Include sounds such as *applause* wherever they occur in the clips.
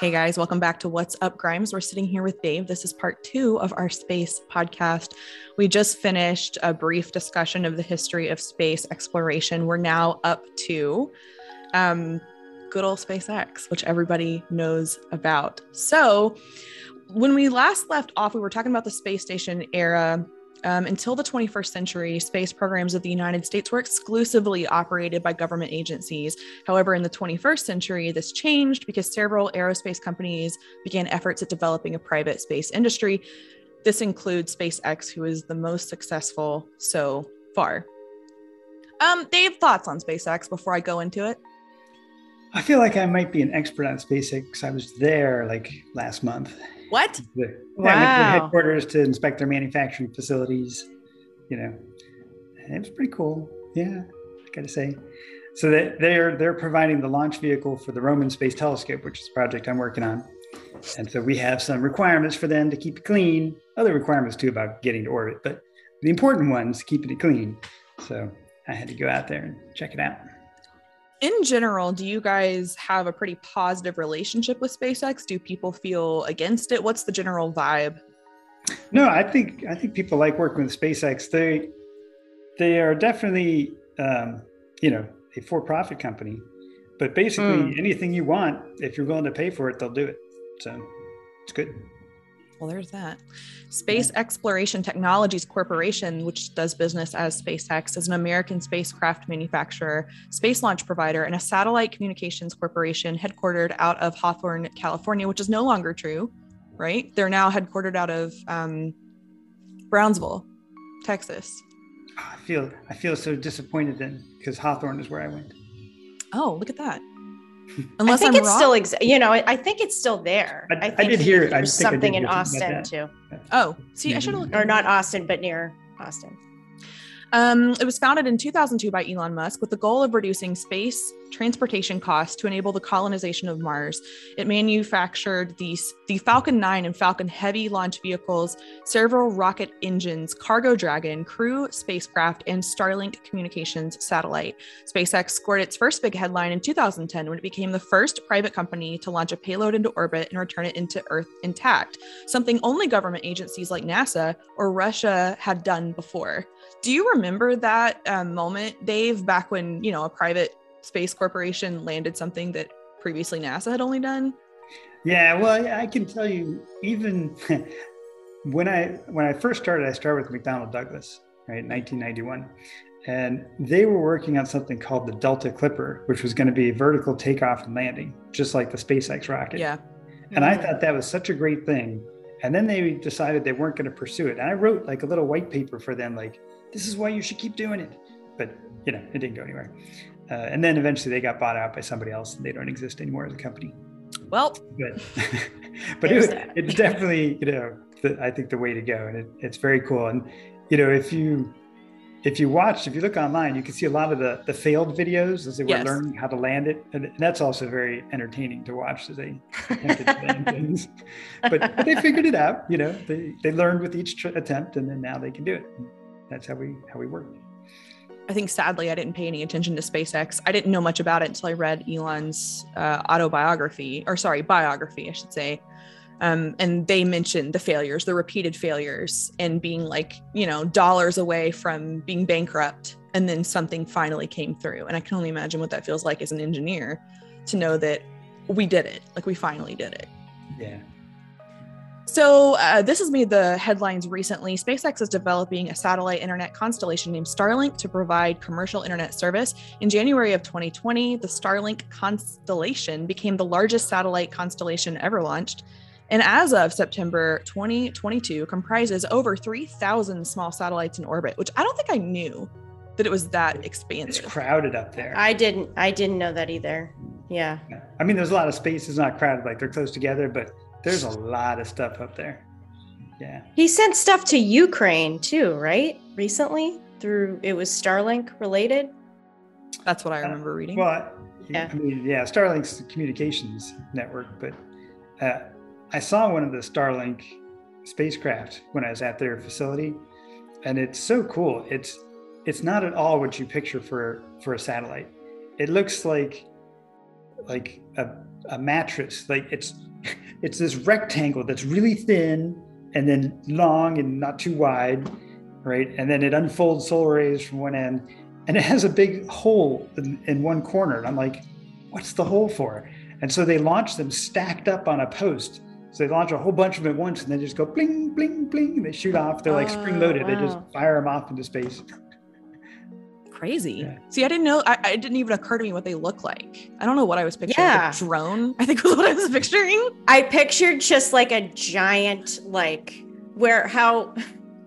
Hey guys, welcome back to What's Up Grimes. We're sitting here with Dave. This is part two of our space podcast. We just finished a brief discussion of the history of space exploration. We're now up to um, good old SpaceX, which everybody knows about. So, when we last left off, we were talking about the space station era um, until the 21st century, space programs of the United States were exclusively operated by government agencies. However, in the 21st century, this changed because several aerospace companies began efforts at developing a private space industry. This includes SpaceX, who is the most successful so far. Um, Dave, thoughts on SpaceX before I go into it? I feel like I might be an expert on SpaceX. I was there like last month what? The, wow. Yeah, headquarters to inspect their manufacturing facilities. You know, it was pretty cool. Yeah, I gotta say. So they're they're providing the launch vehicle for the Roman Space Telescope, which is a project I'm working on. And so we have some requirements for them to keep it clean. Other requirements too about getting to orbit, but the important ones keeping it clean. So I had to go out there and check it out in general, do you guys have a pretty positive relationship with SpaceX? Do people feel against it? What's the general vibe? No, I think I think people like working with SpaceX. They they are definitely um, you know a for-profit company, but basically mm. anything you want, if you're willing to pay for it, they'll do it. So it's good. Well, there's that. Space Exploration Technologies Corporation, which does business as SpaceX, is an American spacecraft manufacturer, space launch provider, and a satellite communications corporation headquartered out of Hawthorne, California, which is no longer true, right? They're now headquartered out of um, Brownsville, Texas. I feel I feel so disappointed then because Hawthorne is where I went. Oh, look at that. Unless I think I'm it's wrong? still, ex- you know, I, I, think it's still there. I, I, I did hear there's something in Austin too. Oh, see, I should have, or not Austin, but near Austin. Um, it was founded in 2002 by Elon Musk with the goal of reducing space transportation costs to enable the colonization of Mars. It manufactured the, the Falcon 9 and Falcon Heavy launch vehicles, several rocket engines, Cargo Dragon, Crew spacecraft, and Starlink communications satellite. SpaceX scored its first big headline in 2010 when it became the first private company to launch a payload into orbit and return it into Earth intact, something only government agencies like NASA or Russia had done before. Do you remember that um, moment, Dave, back when, you know, a private space corporation landed something that previously NASA had only done? Yeah, well, I can tell you, even *laughs* when I when I first started, I started with McDonnell Douglas, right, 1991, and they were working on something called the Delta Clipper, which was going to be vertical takeoff and landing, just like the SpaceX rocket. Yeah. And I thought that was such a great thing. And then they decided they weren't going to pursue it. And I wrote like a little white paper for them, like, this is why you should keep doing it. But you know, it didn't go anywhere. Uh, and then eventually they got bought out by somebody else, and they don't exist anymore as a company. Well, but *laughs* but it, it's definitely you know the, I think the way to go, and it, it's very cool. And you know, if you if you watch, if you look online, you can see a lot of the the failed videos as they were yes. learning how to land it, and, and, that's also very entertaining to watch as they attempted to land *laughs* things. But, but, they figured it out. You know, they they learned with each tr- attempt, and then now they can do it. That's how we how we work. I think sadly I didn't pay any attention to SpaceX. I didn't know much about it until I read Elon's uh, autobiography, or sorry, biography, I should say. Um, and they mentioned the failures, the repeated failures, and being like, you know, dollars away from being bankrupt. And then something finally came through. And I can only imagine what that feels like as an engineer to know that we did it, like we finally did it. Yeah. So, uh, this has made the headlines recently. SpaceX is developing a satellite internet constellation named Starlink to provide commercial internet service. In January of 2020, the Starlink constellation became the largest satellite constellation ever launched. And as of September 2022, comprises over 3,000 small satellites in orbit, which I don't think I knew that it was that expansive. It's crowded up there. I didn't. I didn't know that either. Yeah. I mean, there's a lot of space. It's not crowded, like they're close together, but there's a lot of stuff up there. Yeah. He sent stuff to Ukraine too, right? Recently through it was Starlink related. That's what I uh, remember uh, reading. Well, yeah. I mean, yeah, Starlink's communications network, but uh, I saw one of the Starlink spacecraft when I was at their facility, and it's so cool. It's it's not at all what you picture for for a satellite. It looks like like a, a mattress. Like it's *laughs* it's this rectangle that's really thin and then long and not too wide, right? And then it unfolds solar arrays from one end, and it has a big hole in, in one corner. And I'm like, what's the hole for? And so they launch them stacked up on a post. So they launch a whole bunch of them at once, and then just go bling, bling, bling, and they shoot off. They're like oh, spring loaded. Wow. They just fire them off into space crazy. Yeah. See, I didn't know. I, it didn't even occur to me what they look like. I don't know what I was picturing. Yeah. A drone. *laughs* I think was what I was picturing. I pictured just like a giant, like where how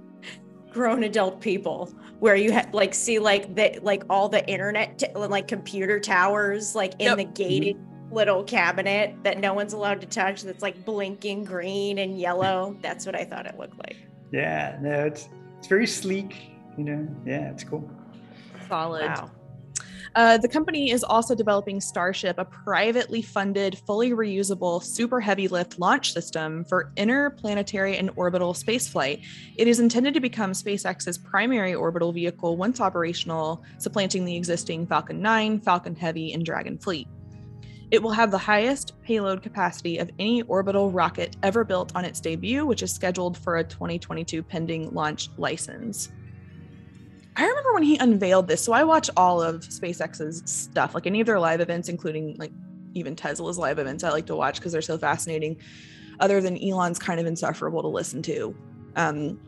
*laughs* grown adult people where you ha- like see like the like all the internet t- like computer towers like in yep. the gated mm-hmm. Little cabinet that no one's allowed to touch that's like blinking green and yellow that's what i thought it looked like yeah no it's it's very sleek you know yeah it's cool solid. Wow. Uh, the company is also developing Starship, a privately funded, fully reusable, super heavy lift launch system for interplanetary and orbital spaceflight. It is intended to become SpaceX's primary orbital vehicle once operational, supplanting the existing Falcon 9, Falcon Heavy, and Dragon fleet. It will have the highest payload capacity of any orbital rocket ever built on its debut, which is scheduled for a 2022 pending launch license. I remember when he unveiled this. So I watch all of SpaceX's stuff, like any of their live events, including like even Tesla's live events. I like to watch because they're so fascinating. Other than Elon's kind of insufferable to listen to. Um,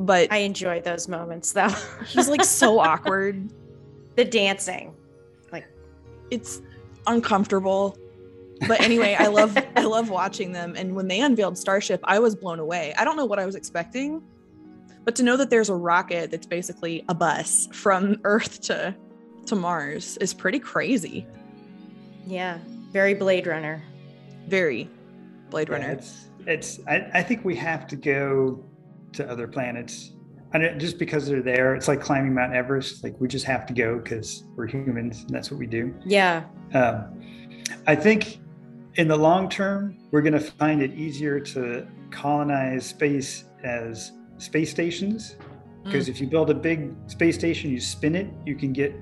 but I enjoy those moments though. he's like so *laughs* awkward. The dancing, like it's uncomfortable. But anyway, I love I *laughs* love watching them. And when they unveiled Starship, I was blown away. I don't know what I was expecting but to know that there's a rocket that's basically a bus from *laughs* Earth to to Mars is pretty crazy. Yeah, very Blade Runner. Very Blade Runner. Yeah, it's it's I, I think we have to go to other planets. And just because they're there, it's like climbing Mount Everest. Like we just have to go because we're humans and that's what we do. Yeah. Um, I think in the long term, we're going to find it easier to colonize space as space stations because mm. if you build a big space station, you spin it, you can get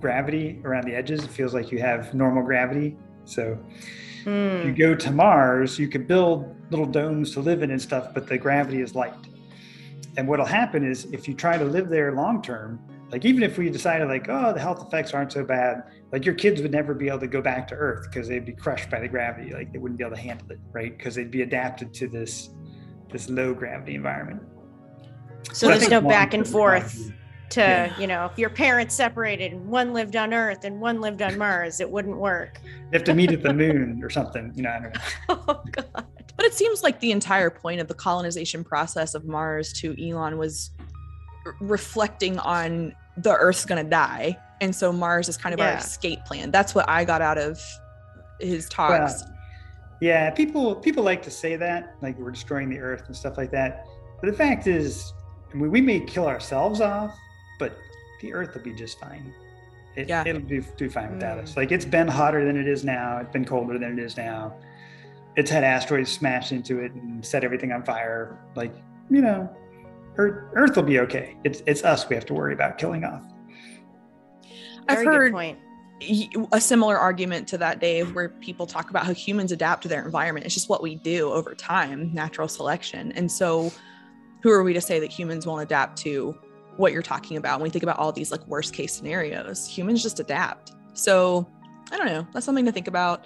gravity around the edges. It feels like you have normal gravity. So mm. you go to Mars, you could build little domes to live in and stuff, but the gravity is light. And what'll happen is if you try to live there long term, like even if we decided like, oh, the health effects aren't so bad, like your kids would never be able to go back to Earth because they'd be crushed by the gravity. Like they wouldn't be able to handle it, right? Because they'd be adapted to this this low gravity environment. So there's no back and forth to, yeah. you know, if your parents separated and one lived on Earth and one lived on Mars, it wouldn't work. You have to meet at the moon or something, you know, I don't know. *laughs* oh, God. But it seems like the entire point of the colonization process of Mars to Elon was reflecting on the Earth's going to die. And so Mars is kind of yeah. our escape plan. That's what I got out of his talks. Well, yeah, people people like to say that, like we're destroying the Earth and stuff like that. But the fact is, we, we may kill ourselves off, but the Earth will be just fine. It, yeah. It'll do, do fine without mm. us. Like it's been hotter than it is now. It's been colder than it is now. It's had asteroids smashed into it and set everything on fire. Like, you know, Earth, Earth will be okay. It's it's us we have to worry about killing off. I've Very heard point. a similar argument to that, Dave, where people talk about how humans adapt to their environment. It's just what we do over time, natural selection. And so who are we to say that humans won't adapt to what you're talking about when we think about all these like worst case scenarios humans just adapt so i don't know that's something to think about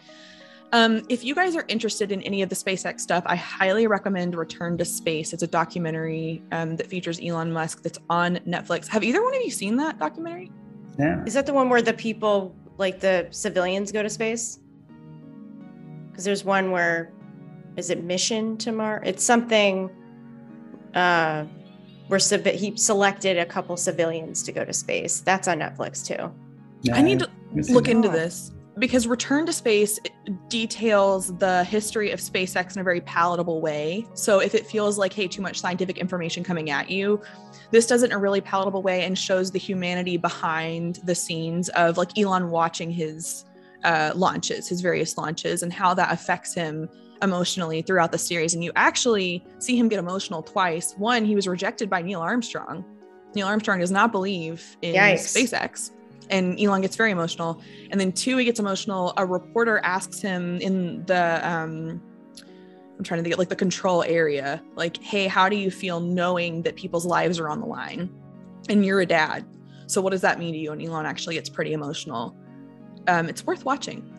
um, if you guys are interested in any of the SpaceX stuff, I highly recommend Return to Space. It's a documentary um, that features Elon Musk that's on Netflix. Have either one of you seen that documentary? Yeah. Is that the one where the people, like the civilians, go to space? Because there's one where, is it Mission to Mars? It's something uh, where civ- he selected a couple civilians to go to space. That's on Netflix too. Yeah, I need to look into this because Return to Space details the history of SpaceX in a very palatable way. So if it feels like, hey, too much scientific information coming at you, this does it in a really palatable way and shows the humanity behind the scenes of like Elon watching his uh, launches, his various launches, and how that affects him emotionally throughout the series. And you actually see him get emotional twice. One, he was rejected by Neil Armstrong. Neil Armstrong does not believe in Yikes. SpaceX. And Elon gets very emotional. And then two, he gets emotional. A reporter asks him in the um, I'm trying to think like the control area. Like, hey, how do you feel knowing that people's lives are on the line? And you're a dad. So what does that mean to you? And Elon actually gets pretty emotional. Um, it's worth watching.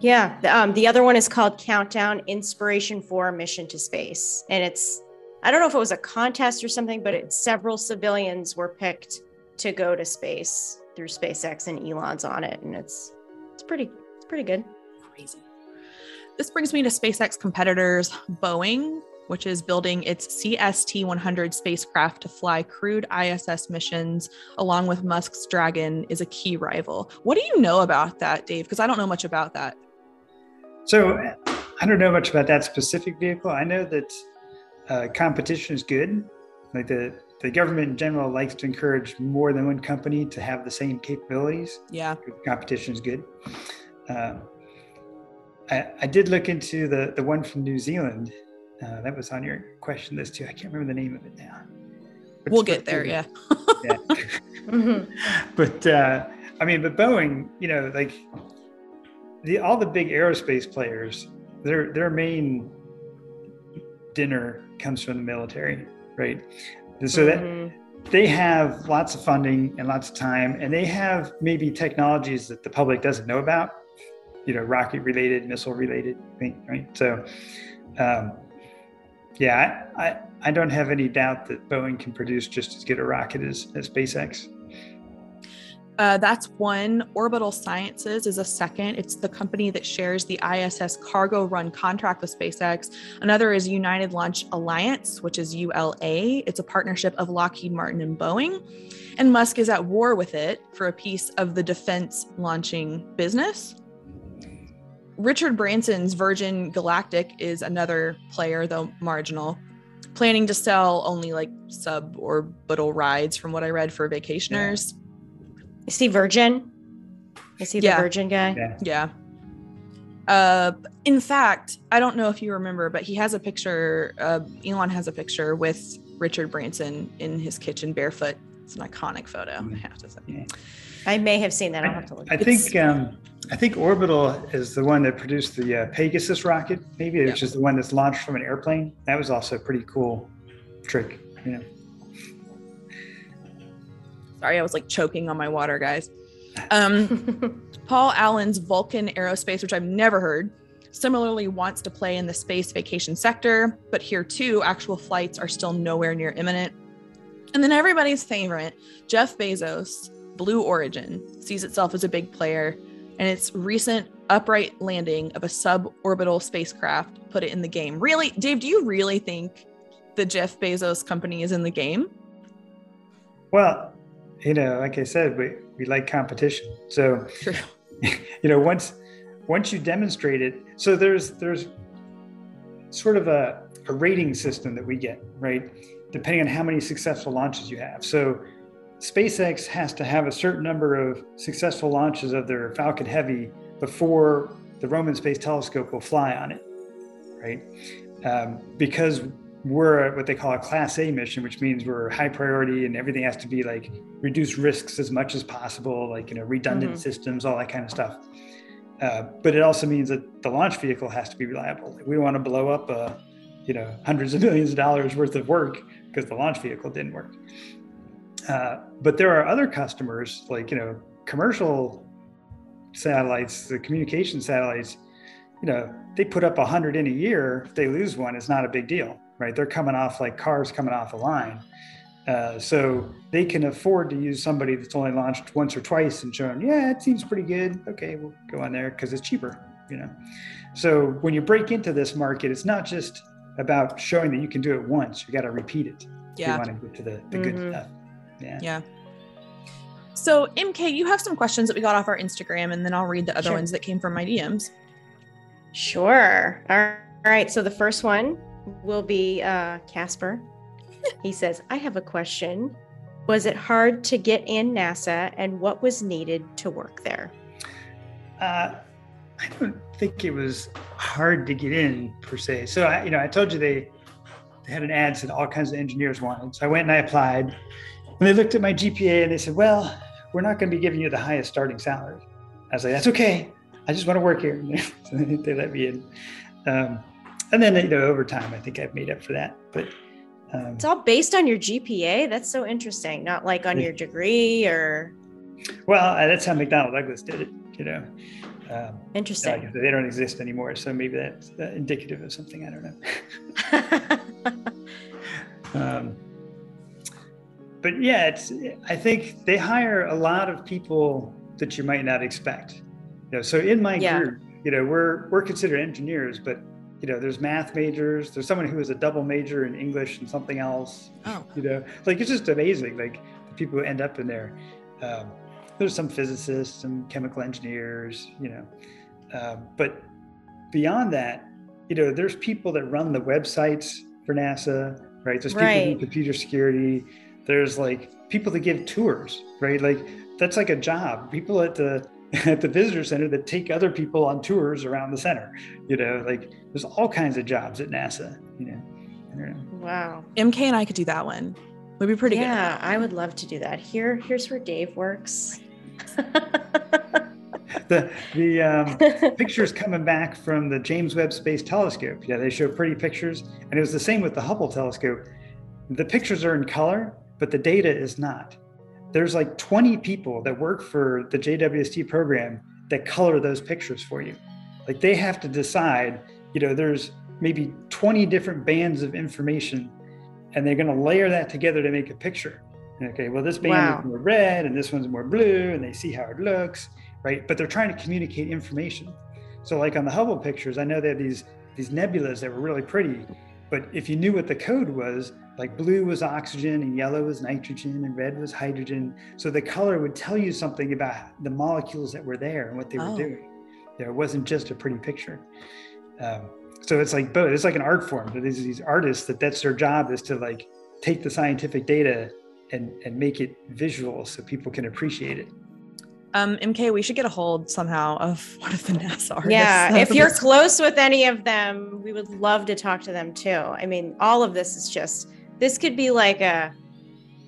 Yeah. Um, the other one is called Countdown Inspiration4 a Mission to Space. And it's, I don't know if it was a contest or something, but it, several civilians were picked to go to space through SpaceX and Elon's on it. And it's, it's pretty, it's pretty good. Crazy. This brings me to SpaceX competitors, Boeing, which is building its CST 100 spacecraft to fly crewed ISS missions, along with Musk's Dragon, is a key rival. What do you know about that, Dave? Because I don't know much about that. So I don't know much about that specific vehicle. I know that uh, competition is good. Like the the government in general likes to encourage more than one company to have the same capabilities. Yeah, competition is good. Uh, I, I did look into the the one from New Zealand. Uh, that was on your question list too. I can't remember the name of it now. But we'll get there. Yeah. *laughs* yeah. mm-hmm. But uh, I mean, but Boeing, you know, like the all the big aerospace players, their their main dinner comes from the military, right? And so mm-hmm. that they have lots of funding and lots of time, and they have maybe technologies that the public doesn't know about, you know, rocket related, missile related, thing, right? So, um, yeah, I, I, I don't have any doubt that Boeing can produce just as good a rocket as, as SpaceX. Uh, that's one. Orbital Sciences is a second. It's the company that shares the ISS cargo run contract with SpaceX. Another is United Launch Alliance, which is ULA. It's a partnership of Lockheed Martin and Boeing. And Musk is at war with it for a piece of the defense launching business. Richard Branson's Virgin Galactic is another player, though marginal, planning to sell only like suborbital rides, from what I read, for vacationers. Yeah is he Virgin? Is he the Virgin guy? Yeah. yeah. Uh, in fact, I don't know if you remember, but he has a picture. Uh, Elon has a picture with Richard Branson in his kitchen barefoot. It's an iconic photo. I have to say. Yeah. I may have seen that. I'll have to look. I think um, I think Orbital is the one that produced the uh, Pegasus rocket, maybe, yep. which is the one that's launched from an airplane. That was also a pretty cool trick. You know. Sorry, I was like choking on my water, guys. *laughs* Um, *laughs* Paul Allen's Vulcan Aerospace, which I've never heard, similarly wants to play in the space vacation sector, but here too, actual flights are still nowhere near imminent. And then everybody's favorite, Jeff Bezos, Blue Origin, sees itself as a big player, and its recent upright landing of a suborbital spacecraft put it in the game. Really, Dave, do you really think the Jeff Bezos company is in the game? Well, you know, like I said, we, we like competition. So, *laughs* you know, once once you demonstrate it, so there's there's sort of a, a rating system that we get, right? Depending on how many successful launches you have. So SpaceX has to have a certain number of successful launches of their Falcon Heavy before the Roman Space Telescope will fly on it, right? Um, because we're what they call a class A mission, which means we're high priority and everything has to be like reduce risks as much as possible, like you know redundant mm-hmm. systems, all that kind of stuff. Uh, but it also means that the launch vehicle has to be reliable. Like we don't want to blow up, uh, you know, hundreds of millions of dollars worth of work because the launch vehicle didn't work. Uh, but there are other customers, like you know, commercial satellites, the communication satellites. You know, they put up a hundred in a year. If they lose one, it's not a big deal right? They're coming off like cars coming off a line. Uh, so they can afford to use somebody that's only launched once or twice and shown, yeah, it seems pretty good. Okay, we'll go on there because it's cheaper, you know. So when you break into this market, it's not just about showing that you can do it once. You got to repeat it. Yeah. You want to get to the, the mm-hmm. good stuff. Yeah. Yeah. So MK, you have some questions that we got off our Instagram, and then I'll read the other sure. ones that came from my DMs. Sure. All right. So the first one will be uh, Casper. he says, I have a question. Was it hard to get in NASA and what was needed to work there? Uh, I don't think it was hard to get in per se. So, I, you know, I told you they, they had an ad that all kinds of engineers wanted. So I went and I applied and they looked at my GPA and they said, well, we're not going to be giving you the highest starting salary. I was like, that's okay. I just want to work here. *laughs* so they let me in. Um, and then you know over time, I think I've made up for that. But um, it's all based on your GPA. That's so interesting. Not like on your degree or. Well, that's how McDonnell Douglas did it. You know. Um, Interesting. they don't exist anymore, so maybe that's uh, indicative of something. I don't know. *laughs* um, but yeah, it's. I think they hire a lot of people that you might not expect. You know, so in my yeah. group, you know, we're we're considered engineers, but you know, there's math majors. There's someone who is a double major in English and something else. Oh. You know, like it's just amazing. Like the people who end up in there. Um, there's some physicists, some chemical engineers, you know, um, but beyond that, you know, there's people that run the websites for NASA, right? There's people right. in computer security. There's like people that give tours, right? Like that's like a job. People at the *laughs* at the visitor center that take other people on tours around the center. You know, like there's all kinds of jobs at NASA. You know. Wow. MK and I could do that one. Would be pretty yeah, good. Yeah, I would love to do that. Here, here's where Dave works. *laughs* the the um, *laughs* pictures coming back from the James Webb Space Telescope. Yeah, they show pretty pictures, and it was the same with the Hubble telescope. The pictures are in color, but the data is not there's like 20 people that work for the JWST program that color those pictures for you. Like they have to decide, you know, there's maybe 20 different bands of information and they're going to layer that together to make a picture. Okay, well, this band wow. is more red and this one's more blue, and they see how it looks, right? But they're trying to communicate information. So, like on the Hubble pictures, I know they have these these nebulas that were really pretty, but if you knew what the code was, like blue was oxygen and yellow was nitrogen and red was hydrogen. So the color would tell you something about the molecules that were there and what they oh. were doing. You know, it wasn't just a pretty picture. Um, so it's like both. It's like an art form. There's these artists that that's their job is to like take the scientific data and and make it visual so people can appreciate it. Um, MK, we should get a hold somehow of one of the NASA artists. Yeah, *laughs* if you're close with any of them, we would love to talk to them too. I mean, all of this is just this could be like a,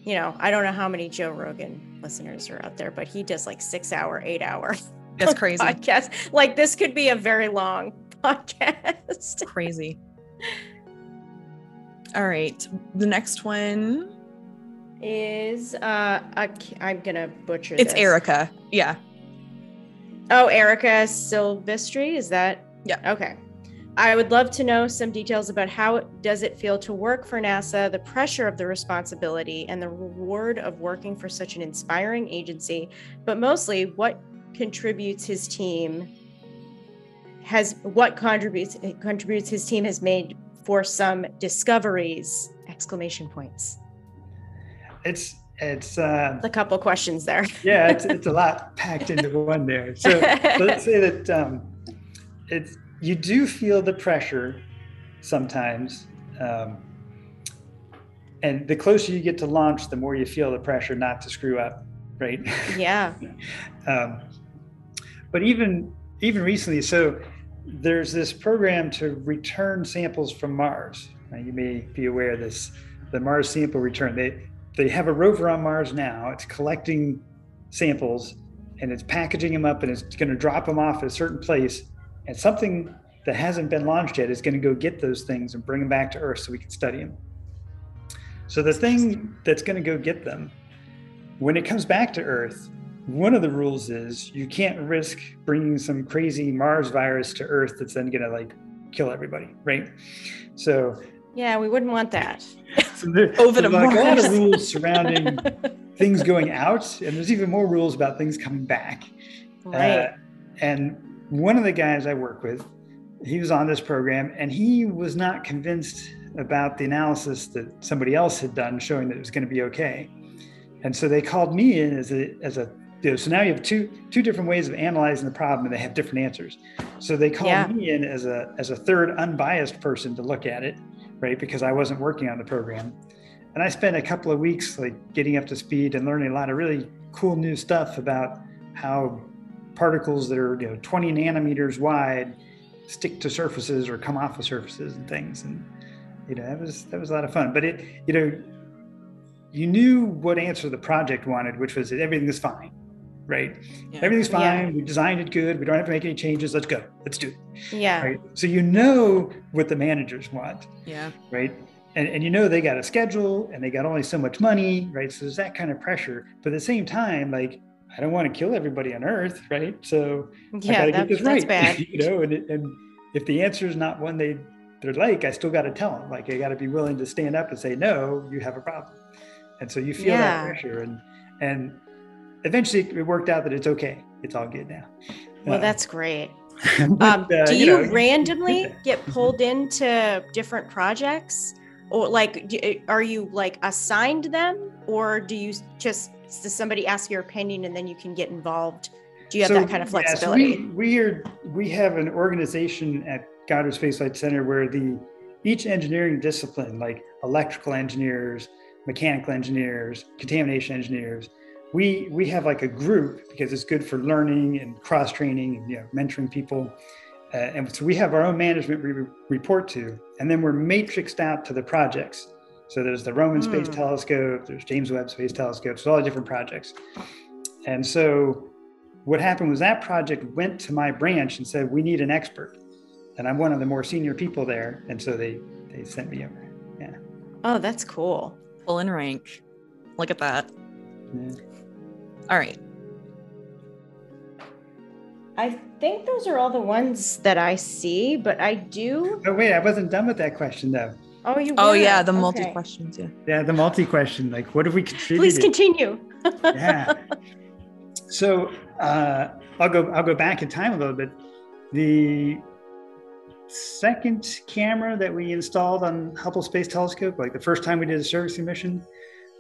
you know, I don't know how many Joe Rogan listeners are out there, but he does like six hour, eight hour. *laughs* That's crazy. *laughs* podcast. Like this could be a very long *laughs* podcast. crazy. All right. The next one is uh i am gonna butcher it's this. erica yeah oh erica silvestri is that yeah okay I would love to know some details about how does it feel to work for NASA, the pressure of the responsibility and the reward of working for such an inspiring agency, but mostly what contributes his team has what contributes contributes his team has made for some discoveries exclamation points. It's it's uh, a couple questions there. yeah, it's, it's a lot packed into one there. So *laughs* let's say that um, it's you do feel the pressure sometimes. Um, and the closer you get to launch, the more you feel the pressure not to screw up, right? Yeah. *laughs* um, but even even recently, so there's this program to return samples from Mars. Now, you may be aware of this, the Mars sample return. They they have a rover on Mars now. It's collecting samples and it's packaging them up and it's going to drop them off at a certain place and something that hasn't been launched yet is going to go get those things and bring them back to Earth so we can study them. So the thing that's going to go get them, when it comes back to Earth, one of the rules is you can't risk bringing some crazy Mars virus to Earth that's then going to like kill everybody, right? So yeah, we wouldn't want that. *laughs* so there, Over the like a lot of rules surrounding things going out, and there's even more rules about things coming back. Right. Uh, and one of the guys I work with, he was on this program and he was not convinced about the analysis that somebody else had done showing that it was going to be okay. And so they called me in as a, as a, so now you have two, two different ways of analyzing the problem and they have different answers. So they called yeah. me in as a, as a third unbiased person to look at it, right? Because I wasn't working on the program. And I spent a couple of weeks like getting up to speed and learning a lot of really cool new stuff about how particles that are you know 20 nanometers wide stick to surfaces or come off of surfaces and things and you know that was that was a lot of fun but it you know you knew what answer the project wanted which was that everything is fine right? Yeah. Everything's fine. Yeah. We designed it good. We don't have to make any changes. Let's go. Let's do it. Yeah. Right. So you know what the managers want. Yeah. Right. And, and you know they got a schedule and they got only so much money, right? So there's that kind of pressure. But at the same time, like I don't want to kill everybody on Earth, right? So yeah, I gotta get this right. *laughs* bad. you know, and, and if the answer is not one they they're like, I still got to tell them. Like I got to be willing to stand up and say, no, you have a problem. And so you feel yeah. that pressure, and and eventually it worked out that it's okay. It's all good now. Well, uh, that's great. *laughs* but, um, uh, do you, you know, randomly get pulled into different projects? Or like, are you like assigned them, or do you just does somebody ask your opinion and then you can get involved? Do you have so, that kind of flexibility? Yes, we, we are we have an organization at Goddard Space Flight Center where the each engineering discipline, like electrical engineers, mechanical engineers, contamination engineers, we we have like a group because it's good for learning and cross training and you know mentoring people. Uh, and so we have our own management we re- report to, and then we're matrixed out to the projects. So there's the Roman mm. Space Telescope, there's James Webb Space Telescope, so all the different projects. And so what happened was that project went to my branch and said, we need an expert. And I'm one of the more senior people there. And so they, they sent me over. Yeah. Oh, that's cool. Full in rank. Look at that. Yeah. All right. I think those are all the ones that I see, but I do. Oh, wait, I wasn't done with that question though. Oh, you. Oh, yeah, the multi okay. questions. Yeah. Yeah, the multi question. Like, what have we contributed? Please continue. *laughs* yeah. So uh, I'll go. I'll go back in time a little bit. The second camera that we installed on Hubble Space Telescope, like the first time we did a servicing mission,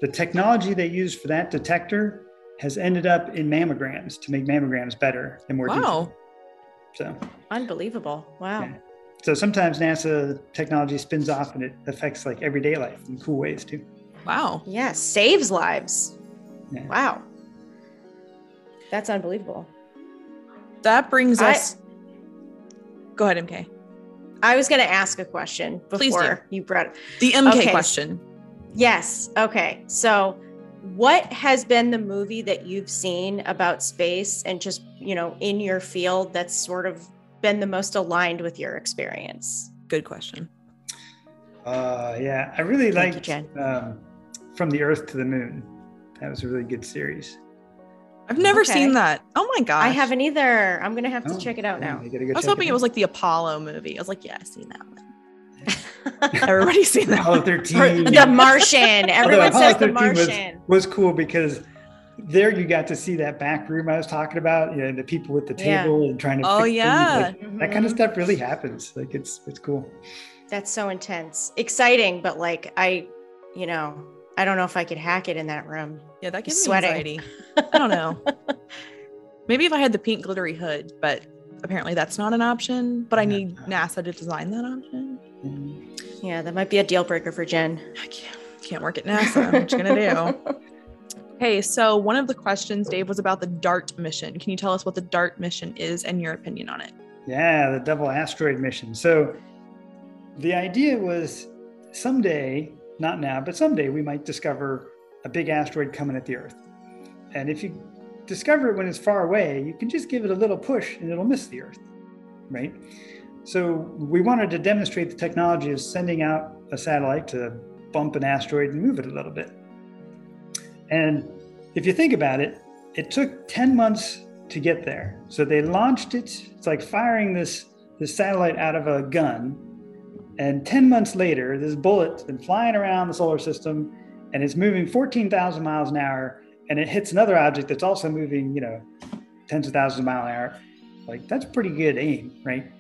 the technology they used for that detector has ended up in mammograms to make mammograms better and more wow. detailed. So unbelievable. Wow. Yeah. So sometimes NASA technology spins off and it affects like everyday life in cool ways too. Wow. Yeah, saves lives. Yeah. Wow. That's unbelievable. That brings us. Go ahead, MK. I was going to ask a question before you brought the MK okay. question. Yes. Okay. So, what has been the movie that you've seen about space and just, you know, in your field that's sort of been the most aligned with your experience? Good question. Uh, yeah, I really Thank liked you, um, From the Earth to the Moon. That was a really good series. I've never okay. seen that. Oh my gosh. I haven't either. I'm gonna have to oh, check it out now. I was hoping it, it was like the Apollo movie. I was like, yeah, I've seen that one. *laughs* *laughs* Everybody's seen that. Apollo 13. the Martian. Everyone says the Martian. Was, was cool because there you got to see that back room I was talking about, you know, the people with the table yeah. and trying to Oh yeah. Like, mm-hmm. That kind of stuff really happens. Like it's it's cool. That's so intense. Exciting, but like I, you know, I don't know if I could hack it in that room. Yeah, that gives Sweating. me anxiety. I don't know. *laughs* Maybe if I had the pink glittery hood, but apparently that's not an option. But I need NASA to design that option. Yeah, that might be a deal breaker for Jen. I can't, can't work at NASA. what you gonna do? *laughs* Okay, so one of the questions, Dave, was about the DART mission. Can you tell us what the DART mission is and your opinion on it? Yeah, the double asteroid mission. So the idea was someday not now, but someday we might discover a big asteroid coming at the Earth. And if you discover it when it's far away, you can just give it a little push and it'll miss the Earth, right? So we wanted to demonstrate the technology of sending out a satellite to bump an asteroid and move it a little bit. And if you think about it, it took 10 months to get there. So they launched it. It's like firing this, this satellite out of a gun and 10 months later, this bullet's been flying around the solar system and it's moving 14,000 miles an hour and it hits another object that's also moving, you know, tens of thousands of miles an hour. Like that's pretty good aim, right?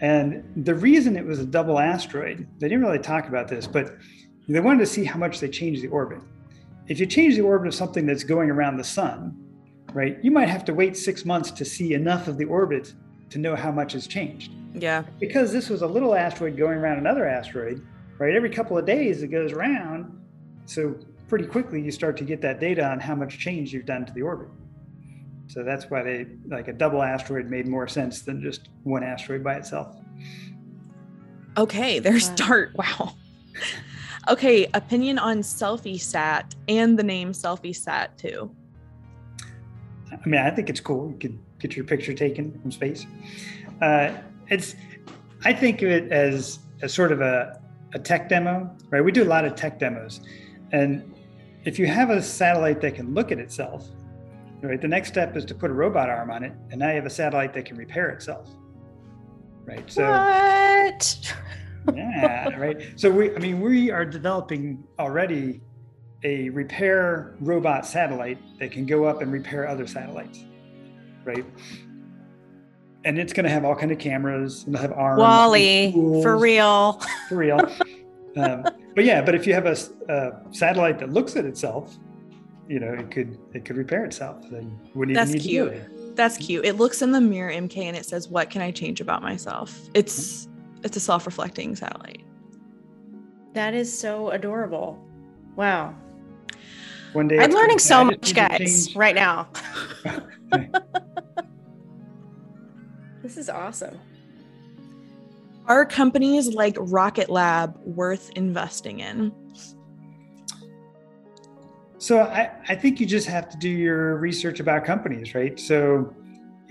And the reason it was a double asteroid, they didn't really talk about this, but they wanted to see how much they changed the orbit. If you change the orbit of something that's going around the sun, right, you might have to wait six months to see enough of the orbit to know how much has changed. Yeah. Because this was a little asteroid going around another asteroid, right? Every couple of days it goes around. So pretty quickly you start to get that data on how much change you've done to the orbit. So that's why they like a double asteroid made more sense than just one asteroid by itself. Okay, there's wow. DART. *laughs* Wow. Okay, opinion on selfie sat and the name selfie sat too. I mean, I think it's cool. You could get your picture taken from space. Uh, it's, I think of it as, as sort of a, a tech demo, right? We do a lot of tech demos. And if you have a satellite that can look at itself, right, the next step is to put a robot arm on it. And now you have a satellite that can repair itself. Right. So, what? *laughs* yeah, right. So we, I mean, we are developing already a repair robot satellite that can go up and repair other satellites, right? And it's going to have all kind of cameras and have arms. WALL-E, for real. *laughs* For real. um, but yeah, but if you have a, a, satellite that looks at itself, you know, it could it could repair itself. Then wouldn't That's even need cute. to do it. That's cute. It looks in the mirror, MK, and it says, "What can I change about myself?" It's it's a self-reflecting satellite. That is so adorable. Wow. One day I'm learning so much, guys, change. right now. *laughs* this is awesome. Are companies like Rocket Lab worth investing in? So I, I think you just have to do your research about companies, right? So,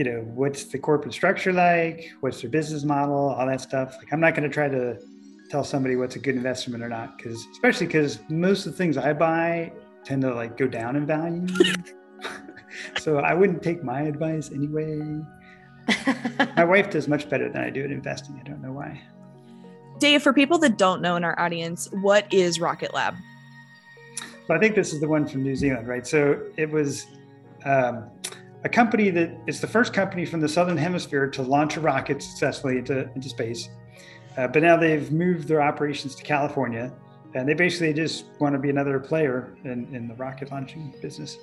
you know, what's the corporate structure like? What's their business model? All that stuff. Like, I'm not going to try to tell somebody what's a good investment or not, because especially because most of the things I buy tend to like go down in value. *laughs* so I wouldn't take my advice anyway. *laughs* my wife does much better than I do at investing. I don't know why. Dave, for people that don't know in our audience, what is Rocket Lab? So I think this is the one from New Zealand, right? So it was um, a company that is the first company from the Southern Hemisphere to launch a rocket successfully into, into space. Uh, but now they've moved their operations to California and they basically just want to be another player in, in the rocket launching business.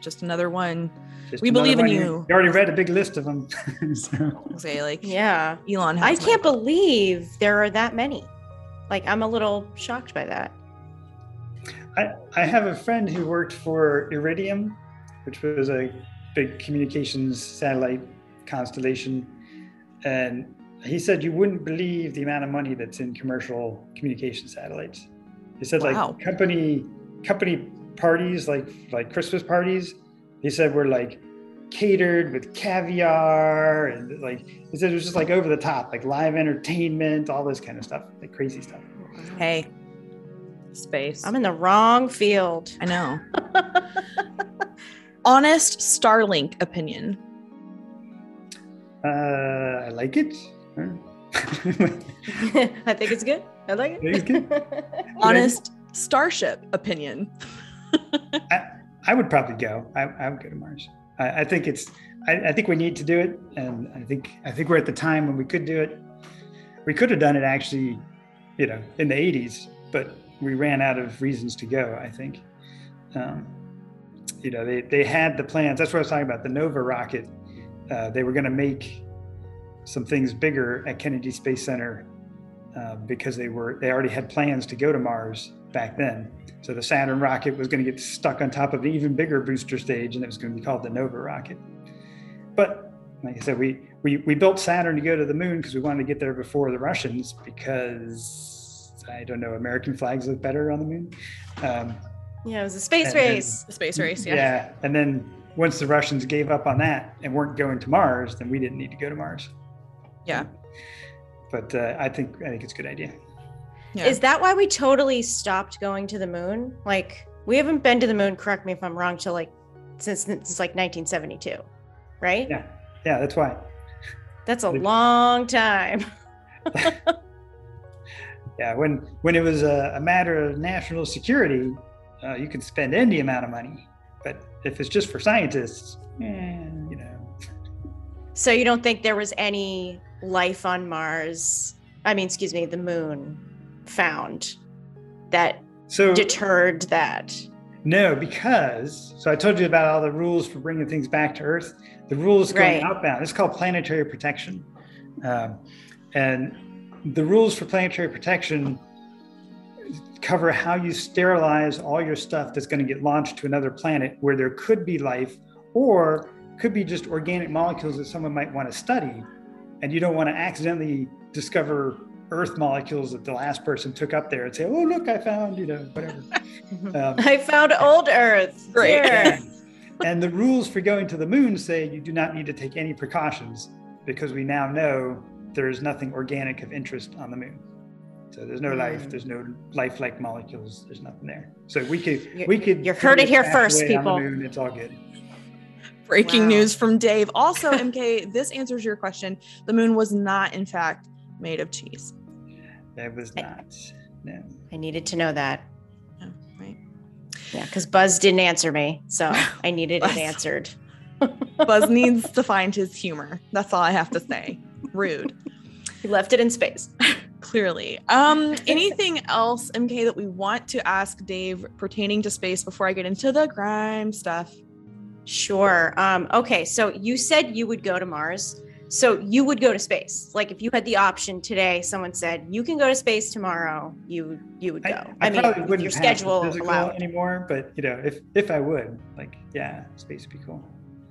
Just another one. Just we another believe in you. You already read a big list of them. *laughs* so. Say like yeah, Elon. I can't believe there are that many. Like I'm a little shocked by that. I, I have a friend who worked for Iridium, which was a big communications satellite constellation, and he said you wouldn't believe the amount of money that's in commercial communication satellites. He said wow. like company company parties like like Christmas parties. He said were like catered with caviar and like he said it was just like over the top, like live entertainment, all this kind of stuff, like crazy stuff. Hey, space. I'm in the wrong field. I know. *laughs* Honest Starlink opinion. Uh, I like it. *laughs* I think it's good. I like it. *laughs* Honest Starship opinion. *laughs* I, I, would probably go. I, I would go to Mars. I, I think it's. I, I, think we need to do it, and I think I think we're at the time when we could do it. We could have done it actually, you know, in the '80s, but we ran out of reasons to go. I think. Um, you know, they they had the plans. That's what I was talking about. The Nova rocket. Uh, they were going to make some things bigger at Kennedy Space Center uh, because they were they already had plans to go to Mars back then. So the Saturn rocket was going to get stuck on top of an even bigger booster stage, and it was going to be called the Nova rocket. But like I said, we we we built Saturn to go to the moon because we wanted to get there before the Russians because I don't know American flags look better on the moon. Um, yeah, it was a space race. a space race. Yeah. Yeah, and then once the Russians gave up on that and weren't going to Mars, then we didn't need to go to Mars. Yeah. But uh, I think I think it's a good idea. Yeah. Is that why we totally stopped going to the moon? Like we haven't been to the moon. Correct me if I'm wrong. Till like since since like 1972, right? Yeah, yeah, that's why. That's a long time. *laughs* *laughs* yeah, when when it was a, a matter of national security, uh, you can spend any amount of money. But if it's just for scientists, eh, you know. So you don't think there was any life on Mars, I mean, excuse me, the moon found that so, deterred that? No, because so I told you about all the rules for bringing things back to Earth. The rules going right. outbound. It's called planetary protection, um, and the rules for planetary protection cover how you sterilize all your stuff that's going to get launched to another planet where there could be life, or could be just organic molecules that someone might want to study and you don't want to accidentally discover earth molecules that the last person took up there and say, "Oh, look, I found," you know, whatever. *laughs* Um, I found old Earth. *laughs* Great. *laughs* and the rules for going to the moon say you do not need to take any precautions because we now know there is nothing organic of interest on the moon. So there's no mm. life, there's no life-like molecules, there's nothing there. So we could you're, we could You heard it here first, people. Moon, it's all good. Breaking wow. news from Dave. Also, MK, this answers your question. The moon was not in fact made of cheese. It was not. No. I needed to know that. Oh, right. Yeah, because Buzz didn't answer me. So I needed it *laughs* answered. *laughs* Buzz needs to find his humor. That's all I have to say. Rude. He left it in space. Clearly. Um, anything else, MK, that we want to ask Dave pertaining to space before I get into the grime stuff? Sure. Um, okay, so you said you would go to Mars. So you would go to space. Like if you had the option today, someone said you can go to space tomorrow, you you would go. I, I, I mean, wouldn't your schedule allowed anymore, but you know, if if I would, like, yeah, space would be cool.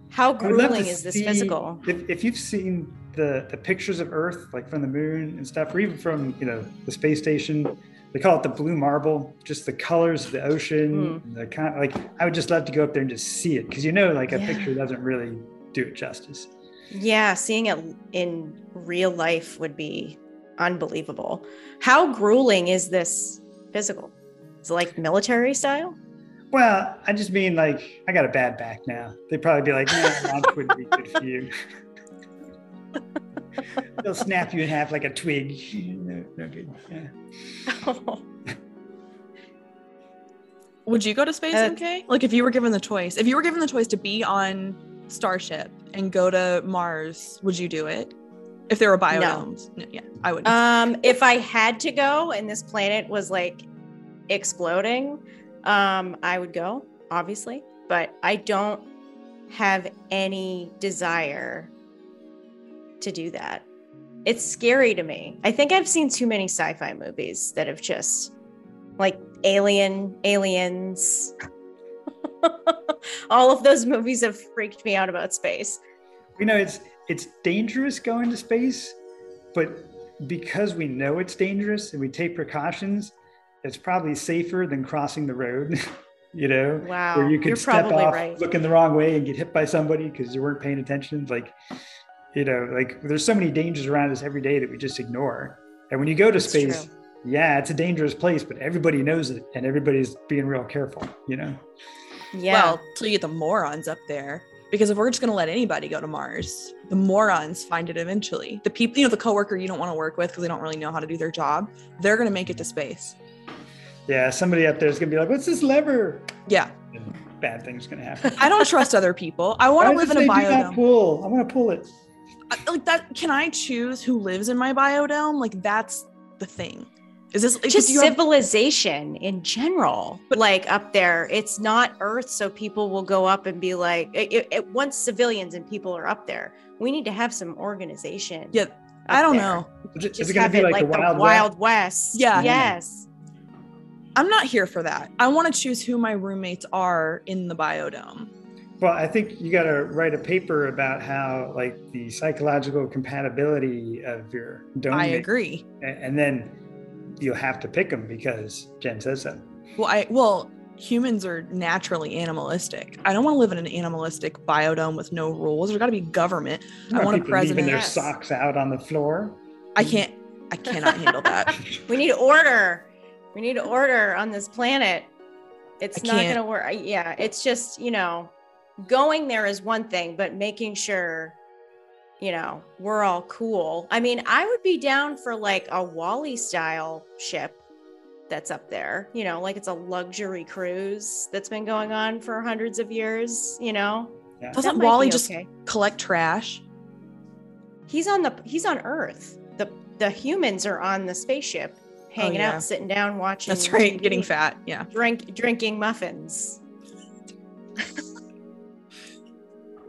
How grueling is this see, physical? If, if you've seen the the pictures of Earth, like from the moon and stuff, or even from you know the space station, they call it the blue marble. Just the colors of the ocean, mm. the kind like I would just love to go up there and just see it because you know, like a yeah. picture doesn't really do it justice. Yeah, seeing it in real life would be unbelievable. How grueling is this physical? Is it like military style? Well, I just mean like I got a bad back now. They'd probably be like, "No, launch wouldn't be good for you." *laughs* *laughs* They'll snap you in half like a twig. No, no good. Yeah. *laughs* Would you go to space, uh, MK? Like if you were given the choice, if you were given the choice to be on Starship and go to Mars, would you do it? If there were biodomes? No. Yeah, I would. Um, if I had to go and this planet was like exploding, um, I would go, obviously, but I don't have any desire to do that. It's scary to me. I think I've seen too many sci-fi movies that have just like Alien, Aliens. *laughs* All of those movies have freaked me out about space. You know, it's it's dangerous going to space, but because we know it's dangerous and we take precautions, it's probably safer than crossing the road. *laughs* you know, wow, where you could step off, right. looking the wrong way, and get hit by somebody because you weren't paying attention. Like, you know, like there's so many dangers around us every day that we just ignore. And when you go to That's space, true. yeah, it's a dangerous place, but everybody knows it, and everybody's being real careful. You know. Yeah. Well, till you get the morons up there. Because if we're just going to let anybody go to Mars, the morons find it eventually. The people, you know, the coworker you don't want to work with because they don't really know how to do their job, they're going to make it to space yeah, somebody up there is gonna be like, "What's this lever?" Yeah. Bad things gonna happen. I don't trust other people. I *laughs* want to live in a biodome. pull. I want to pull it. Like that. Can I choose who lives in my biodome? Like that's the thing. Is this just civilization have... in general? But like up there, it's not Earth, so people will go up and be like, it, it, once civilians and people are up there, we need to have some organization. Yeah, I don't there. know. Is it, is it going to be like, like, the Wild, Wild West? West? Yeah. Yes. I'm not here for that. I want to choose who my roommates are in the biodome. Well, I think you got to write a paper about how, like, the psychological compatibility of your dome. I agree. And then you'll have to pick them because Jen says so. Well, I well, humans are naturally animalistic. I don't want to live in an animalistic biodome with no rules. There's got to be government. I want a president. Leaving their socks out on the floor. I can't. I cannot handle that. *laughs* we need order. We need order on this planet. It's not going to work. Yeah, it's just, you know, going there is one thing, but making sure, you know, we're all cool. I mean, I would be down for like a WALL-E style ship that's up there, you know, like it's a luxury cruise that's been going on for hundreds of years, you know. Yeah. Doesn't WALL-E just okay. collect trash? He's on the he's on Earth. The the humans are on the spaceship hanging oh, yeah. out, sitting down, watching. That's right, TV, getting fat. Yeah. Drink drinking muffins. *laughs*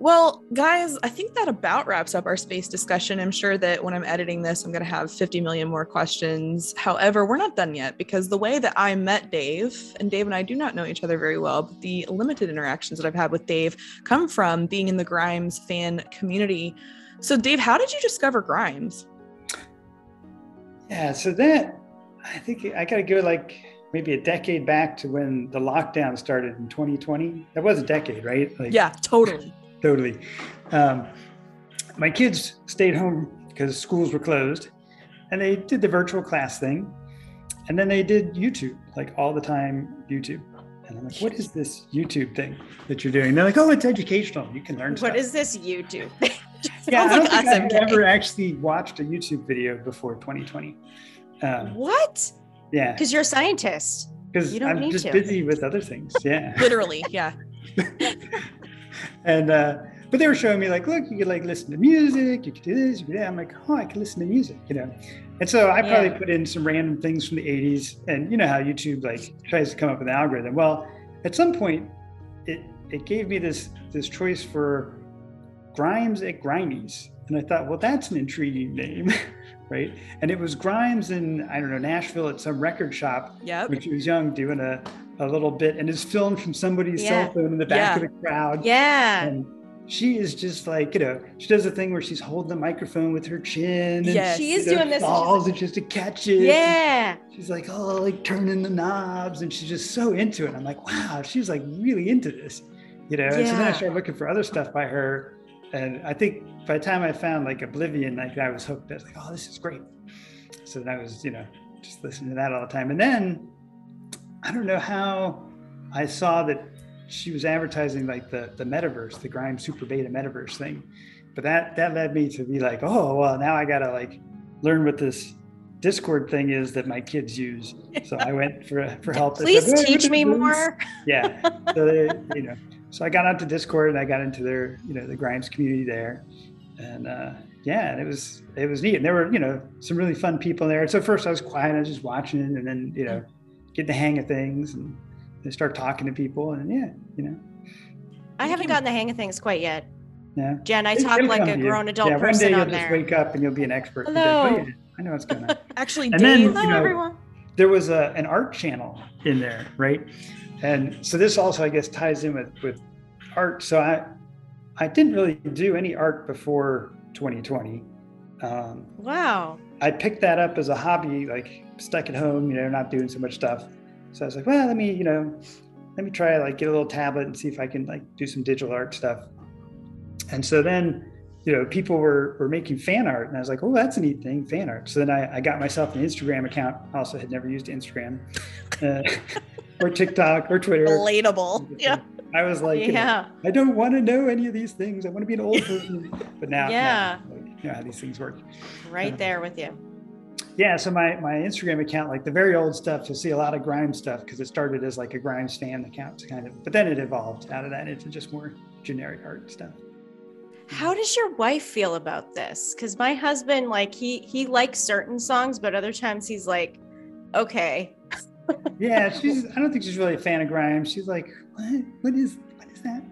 well, guys, I think that about wraps up our space discussion. I'm sure that when I'm editing this, I'm going to have 50 million more questions. However, we're not done yet because the way that I met Dave, and Dave and I do not know each other very well, but the limited interactions that I've had with Dave come from being in the Grimes fan community. So, Dave, how did you discover Grimes? Yeah, so that I think I gotta go like maybe a decade back to when the lockdown started in 2020. That was a decade, right? Like, yeah, totally. Totally. Um, my kids stayed home because schools were closed and they did the virtual class thing. And then they did YouTube, like all the time YouTube. And I'm like, what is this YouTube thing that you're doing? They're like, oh, it's educational. You can learn What stuff. is this YouTube? *laughs* yeah, I don't think I've ever actually watched a YouTube video before 2020. Um, what? Yeah. Because you're a scientist. Because I'm just to. busy with other things. Yeah. *laughs* Literally, yeah. *laughs* and uh, but they were showing me like, look, you could like listen to music, you could do this, yeah. I'm like, oh, I can listen to music, you know. And so I probably yeah. put in some random things from the 80s, and you know how YouTube like tries to come up with an algorithm. Well, at some point, it it gave me this this choice for Grimes at Grimey's, and I thought, well, that's an intriguing name, *laughs* right? And it was Grimes in I don't know Nashville at some record shop, yep. when he was young, doing a a little bit, and it's filmed from somebody's yeah. cell phone in the back yeah. of the crowd. Yeah. And, she is just like you know she does a thing where she's holding the microphone with her chin and yes. she is know, doing this falls and just to catch it yeah she's like oh like turning the knobs and she's just so into it i'm like wow she's like really into this you know yeah. and so then i started looking for other stuff by her and i think by the time i found like oblivion like i was hooked i was like oh this is great so then i was you know just listening to that all the time and then i don't know how i saw that she was advertising like the the metaverse, the Grime Super Beta metaverse thing. But that that led me to be like, oh well, now I gotta like learn what this Discord thing is that my kids use. So I went for for help. Please said, teach me more. Yeah. So they, you know, so I got onto Discord and I got into their you know the Grimes community there, and uh, yeah, and it was it was neat. And there were you know some really fun people there. And so first I was quiet, I was just watching, and then you know get the hang of things and they start talking to people and yeah you know. I haven't gotten the hang of things quite yet. Yeah. Jen i talk like a grown adult yeah, person one day you'll just there. wake up and you'll be an expert. Hello. Like, oh, yeah, i know what's going on. *laughs* Actually and Dave, then, hello you know, everyone. there was a, an art channel in there right? And so this also i guess ties in with with art. So i i didn't really do any art before 2020 um, wow i picked that up as a hobby like stuck at home you know not doing so much stuff so I was like, well, let me, you know, let me try like get a little tablet and see if I can like do some digital art stuff. And so then, you know, people were were making fan art, and I was like, oh, that's a neat thing, fan art. So then I, I got myself an Instagram account. I also had never used Instagram, uh, *laughs* or TikTok, or Twitter. Relatable. Yeah. I was like, yeah, you know, I don't want to know any of these things. I want to be an old *laughs* person. But now, yeah, now, know how these things work. Right there with you. Yeah so my my instagram account like the very old stuff you'll see a lot of grime stuff because it started as like a grime fan account kind of but then it evolved out of that into just more generic art stuff. How does your wife feel about this? Because my husband like he he likes certain songs but other times he's like okay. Yeah *laughs* she's i don't think she's really a fan of grime. She's like what? What is what is that?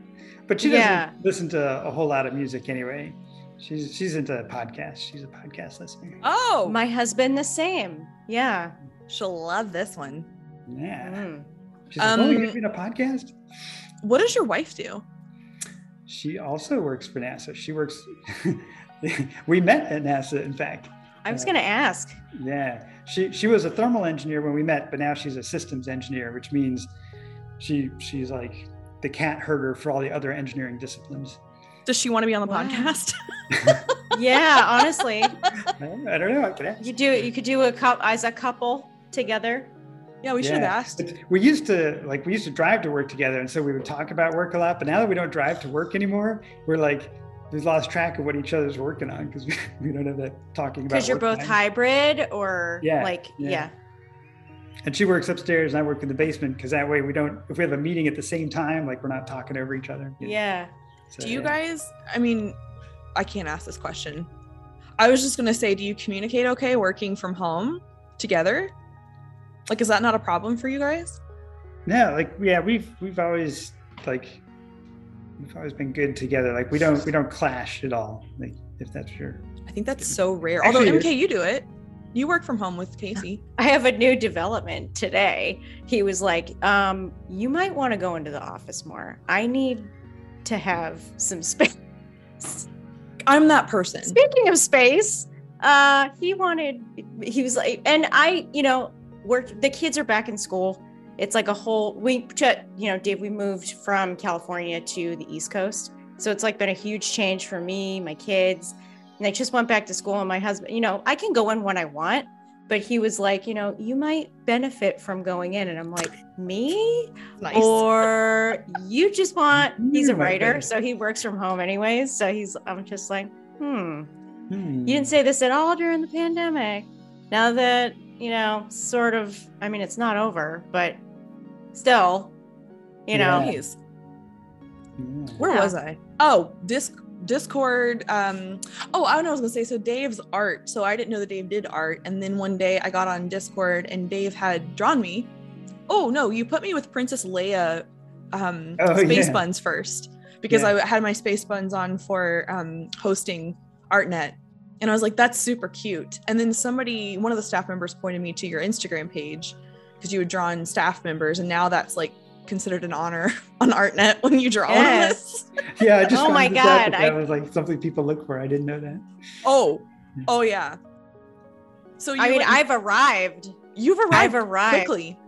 But she doesn't yeah. listen to a whole lot of music anyway She's she's into podcasts. She's a podcast listener. Oh, my husband the same. Yeah, she'll love this one. Yeah. Mm. She's like, um, oh, you're doing a podcast. What does your wife do? She also works for NASA. She works. *laughs* we met at NASA, in fact. I was uh, going to ask. Yeah, she she was a thermal engineer when we met, but now she's a systems engineer, which means she she's like the cat herder for all the other engineering disciplines. Does she want to be on the wow. podcast? *laughs* yeah, honestly. *laughs* I don't know. I could ask. You do you could do a couple as a couple together. Yeah, we should have asked. We used to like we used to drive to work together, and so we would talk about work a lot. But now that we don't drive to work anymore, we're like we've lost track of what each other's working on because we, *laughs* we don't have that talking about. Because you're both time. hybrid, or yeah, like yeah. yeah. And she works upstairs, and I work in the basement because that way we don't. If we have a meeting at the same time, like we're not talking over each other. Yeah. know? Yeah. So, do you guys? I mean, I can't ask this question. I was just gonna say, do you communicate okay working from home together? Like, is that not a problem for you guys? No, like yeah, we've we've always like we've always been good together. Like we don't we don't clash at all. Like if that's your I think that's so rare. Actually, Although MK, you do it. You work from home with Casey. *laughs* I have a new development today. He was like, um, you might want to go into the office more. I need to have some space. I'm that person. Speaking of space, uh, he wanted, he was like, and I, you know, we're the kids are back in school. It's like a whole we you know, Dave, we moved from California to the East Coast. So it's like been a huge change for me, my kids. And I just went back to school and my husband, you know, I can go in when I want, but he was like, you know, you might benefit from going in. And I'm like, me? Nice. Or you just want, *laughs* he's a writer, so he works from home anyways. So he's, I'm just like, hmm, hmm. you didn't say this at all during the pandemic. Now that, you know, sort of, I mean, it's not over, but still, you know, he's. Where yeah. was I? Oh, disc Discord. Um, oh, I don't know. I was gonna say so. Dave's art. So I didn't know that Dave did art, and then one day I got on Discord and Dave had drawn me. Oh no, you put me with Princess Leia, um, oh, space yeah. buns first because yeah. I had my space buns on for um, hosting ArtNet, and I was like, that's super cute. And then somebody, one of the staff members, pointed me to your Instagram page because you had drawn staff members, and now that's like considered an honor *laughs* on ArtNet when you draw yes. *laughs* Yeah, I just oh my god, I... that was like something people look for. I didn't know that. Oh, oh yeah. So I mean, went, I've arrived. You've arrived, I've arrived. quickly.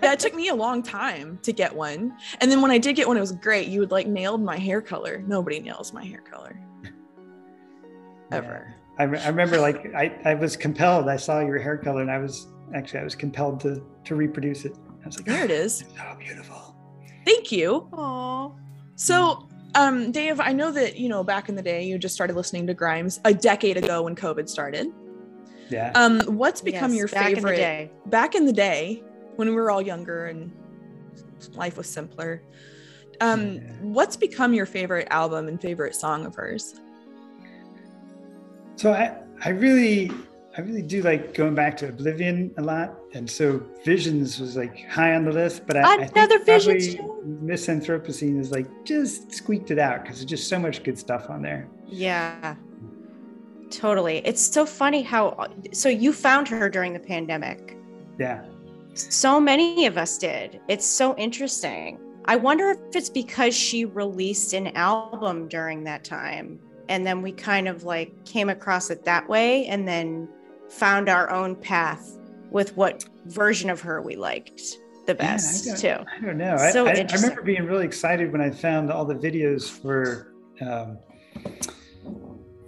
that took me a long time to get one, and then when I did get one, it was great. You would like nailed my hair color. Nobody nails my hair color *laughs* ever. Yeah. I, I remember like I, I was compelled. I saw your hair color, and I was actually I was compelled to to reproduce it. I was like, there oh, it is. So beautiful. Thank you. Aww. So, um, Dave, I know that you know back in the day you just started listening to Grimes a decade ago when COVID started. Yeah. Um, what's become yes, your back favorite? In back in the day when we were all younger and life was simpler. Um, yeah. what's become your favorite album and favorite song of hers? So I, I really I really do like going back to Oblivion a lot, and so Visions was like high on the list. But I, another I Visions. Miss Anthropocene is like just squeaked it out because there's just so much good stuff on there. Yeah, totally. It's so funny how uh, so you found her during the pandemic. Yeah. So many of us did. It's so interesting. I wonder if it's because she released an album during that time and then we kind of like came across it that way and then found our own path with what version of her we liked the best yeah, I too. I don't know. So I, I, I, remember being really excited when I found all the videos for um,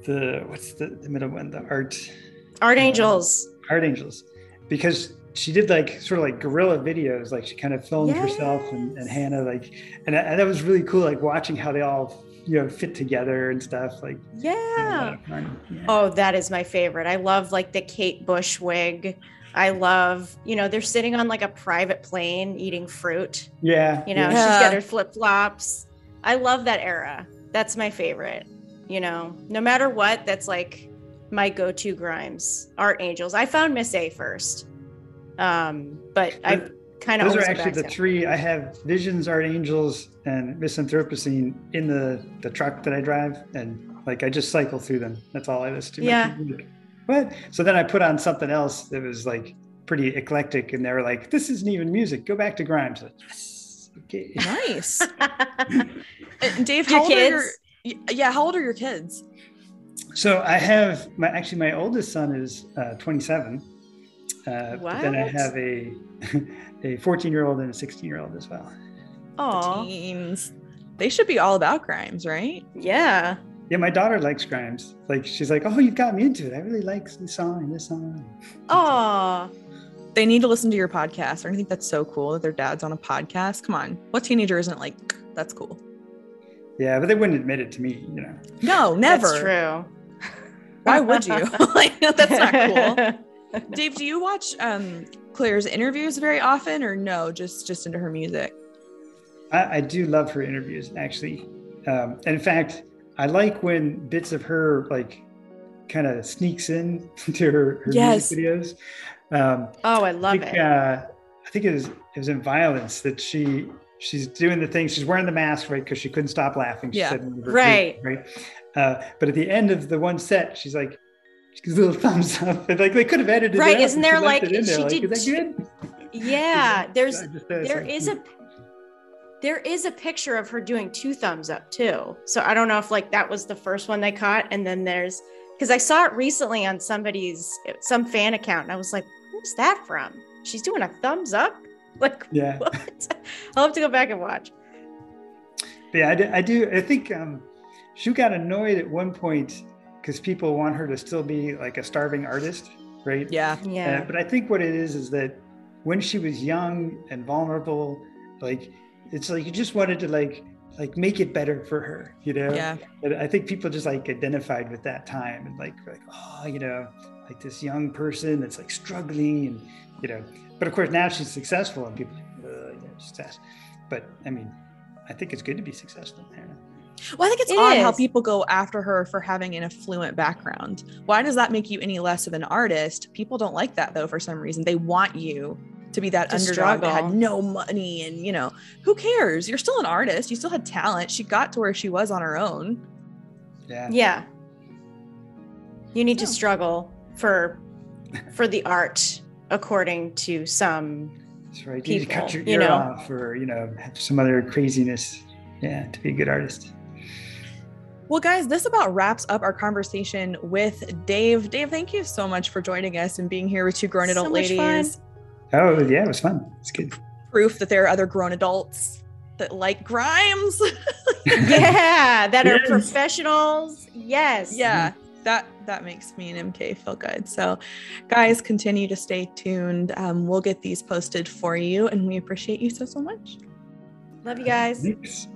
the what's the, the middle one, the art art uh, angels. art angels, because she did like sort of like guerrilla videos, like she kind of filmed yes. herself and, and Hana, like, and, and that was really cool, like watching how they all you know fit together and stuff like yeah. yeah. oh that is my favorite i love like the kate bush wig i love you know they're sitting on like a private plane eating fruit. Yeah. You know yeah. she's got her flip-flops. I love that era. That's my favorite you know. No matter what that's like my go-to grimes. Art angels. I found miss a first. Um but i kind of those are actually the three. I have visions art angels and miss anthropocene in the the truck that i drive and like i just cycle through them. That's all i listen to. Yeah what so then i put on something else that was like pretty eclectic and they were like this isn't even music go back to grimes like, yes okay nice *laughs* dave how old kids? are your yeah how old are your kids so i have my actually my oldest son is uh, 27 uh, but then I have a *laughs* a 14 year old and a 16 year old as well. Oh, teens. They should be all about Grimes, right? Yeah. Yeah, my daughter likes Grimes. Like she's like, "Oh, you've got me into it. I really like this song this song." Oh, they need to listen to your podcast. I think that's so cool that their dad's on a podcast. Come on, what teenager isn't like? That's cool. Yeah, but they wouldn't admit it to me, you know. No, never. That's true. Why would you? *laughs* *laughs* like, that's not cool. *laughs* Dave, do you watch um, Claire's interviews very often, or no, just just into her music? I, I do love her interviews, actually. Um, in fact, I like when bits of her like kind of sneaks in *laughs* to her, her yes. music videos. Um, oh, I love I think, it. Uh, I think it was it was in Violence that she she's doing the thing. She's wearing the mask right because she couldn't stop laughing. She yeah, right, right. Uh, but at the end of the one set, she's like, she gives a little *laughs* thumbs up. like they could have edited it. right. *laughs* Isn't there like she there. did? Like, good? Yeah, there's there is a there is a picture of her doing two thumbs up too. So I don't know if like that was the first one they caught, and then there's because I saw it recently on somebody's some fan account, and I was like, where's that from? She's doing a thumbs up. *laughs* Like, yeah. What? I'll have to go back and watch. But yeah, I do. I, do, I think um, she got annoyed at one point because people want her to still be like a starving artist, right? Yeah. Yeah. Uh, but I think what it is is that when she was young and vulnerable, like it's like you just wanted to like like make it better for her, you know? Yeah. And I think people just like identified with that time and like like oh, you know, like this young person that's like struggling and you know. But of course now she's successful and people like, you know, success. But I mean, I think it's good to be successful. I. Well, I think it's It odd how people go after her for having an affluent background. Why does that make you any less of an artist? People don't like that though for some reason. They want you to be that To underdog that had no money and you know, who cares? You're still an artist. You still had talent. She got to where she was on her own. Yeah. Yeah. You need to struggle for for the art according to some That's right. You cut people, your you know? off or, you know, have some other craziness. Yeah, to be a good artist. Well, guys, this about wraps up our conversation with Dave. Dave, thank you so much for joining us and being here with two grown So adult much fun. Ladies. Oh yeah, it was fun. It's good. Proof that there are other grown adults that like Grimes. *laughs* *laughs* yeah, that are professionals. Yes. yeah that that makes me and mk feel good so guys continue to stay tuned um, we'll get these posted for you and we appreciate you so so much Love you guys. Thanks.